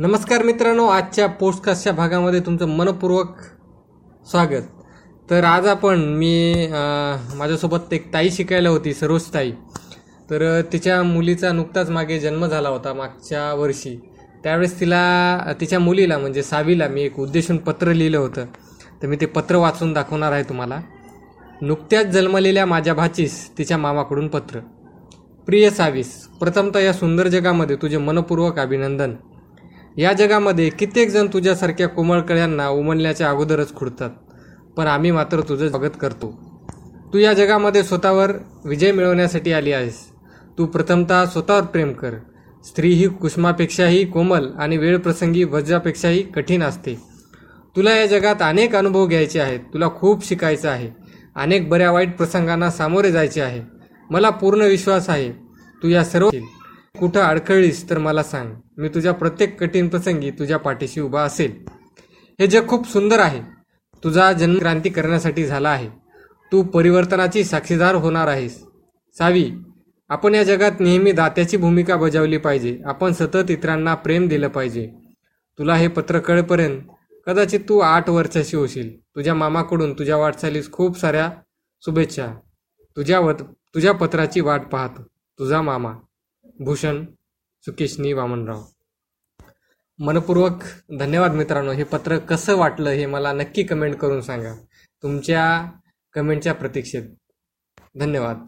नमस्कार मित्रांनो आजच्या पोस्टकास्टच्या भागामध्ये तुमचं मनपूर्वक स्वागत. तर आज आपण मी माझ्यासोबत एक ताई शिकायला होती सरोज ताई. तर तिच्या मुलीचा नुकताच मागे जन्म झाला होता मागच्या वर्षी. त्यावेळेस तिला तिच्या मुलीला म्हणजे सावीला मी एक उद्देशून पत्र लिहिलं होतं. तर मी ते पत्र वाचून दाखवणार आहे तुम्हाला. नुकत्याच जन्मलेल्या माझ्या भाचीस तिच्या मामाकडून पत्र. प्रिय सावीस प्रथमतः या सुंदर जगामध्ये तुझे मनपूर्वक अभिनंदन. या जगामध्ये कित्येक जण तुझ्यासारख्या कोमळ कळ्यांना उमलण्याच्या अगोदरच खुडतात. पण आम्ही मात्र तुझं स्वागत करतो. तू या जगामध्ये स्वतःवर विजय मिळवण्यासाठी आली आहेस. तू प्रथमतः स्वतःवर प्रेम कर. स्त्री ही कुष्मापेक्षाही कोमल आणि वेळ प्रसंगी वज्रापेक्षाही कठीण असते. तुला या जगात अनेक अनुभव घ्यायचे आहेत. तुला खूप शिकायचं आहे. अनेक बऱ्या वाईट प्रसंगांना सामोरे जायचे आहे. मला पूर्ण विश्वास आहे. तू या सर्व कुठं अडखळलीस तर मला सांग. मी तुझ्या प्रत्येक कठीण प्रसंगी तुझ्या पाठीशी उभा असेल. हे जग खूप सुंदर आहे. तुझा जन्म क्रांती करण्यासाठी झाला आहे. तू परिवर्तनाची साक्षीदार होणार आहेस. सावी आपण या जगात नेहमी दात्याची भूमिका बजावली पाहिजे. आपण सतत इतरांना प्रेम दिलं पाहिजे. तुला हे पत्र कळेपर्यंत कदाचित तू आठ वर्षाशी होशील. तुझ्या मामाकडून तुझ्या वाटचालीस खूप साऱ्या शुभेच्छा. तुझ्या वत तुझ्या पत्राची वाट पाहतो. तुझा मामा. भूषण सुकेशनी वामनराव. मनपूर्वक धन्यवाद मित्रांनो. हे पत्र कसं वाटलं हे मला नक्की कमेंट करून सांगा. तुमच्या कमेंटच्या प्रतीक्षेत. धन्यवाद.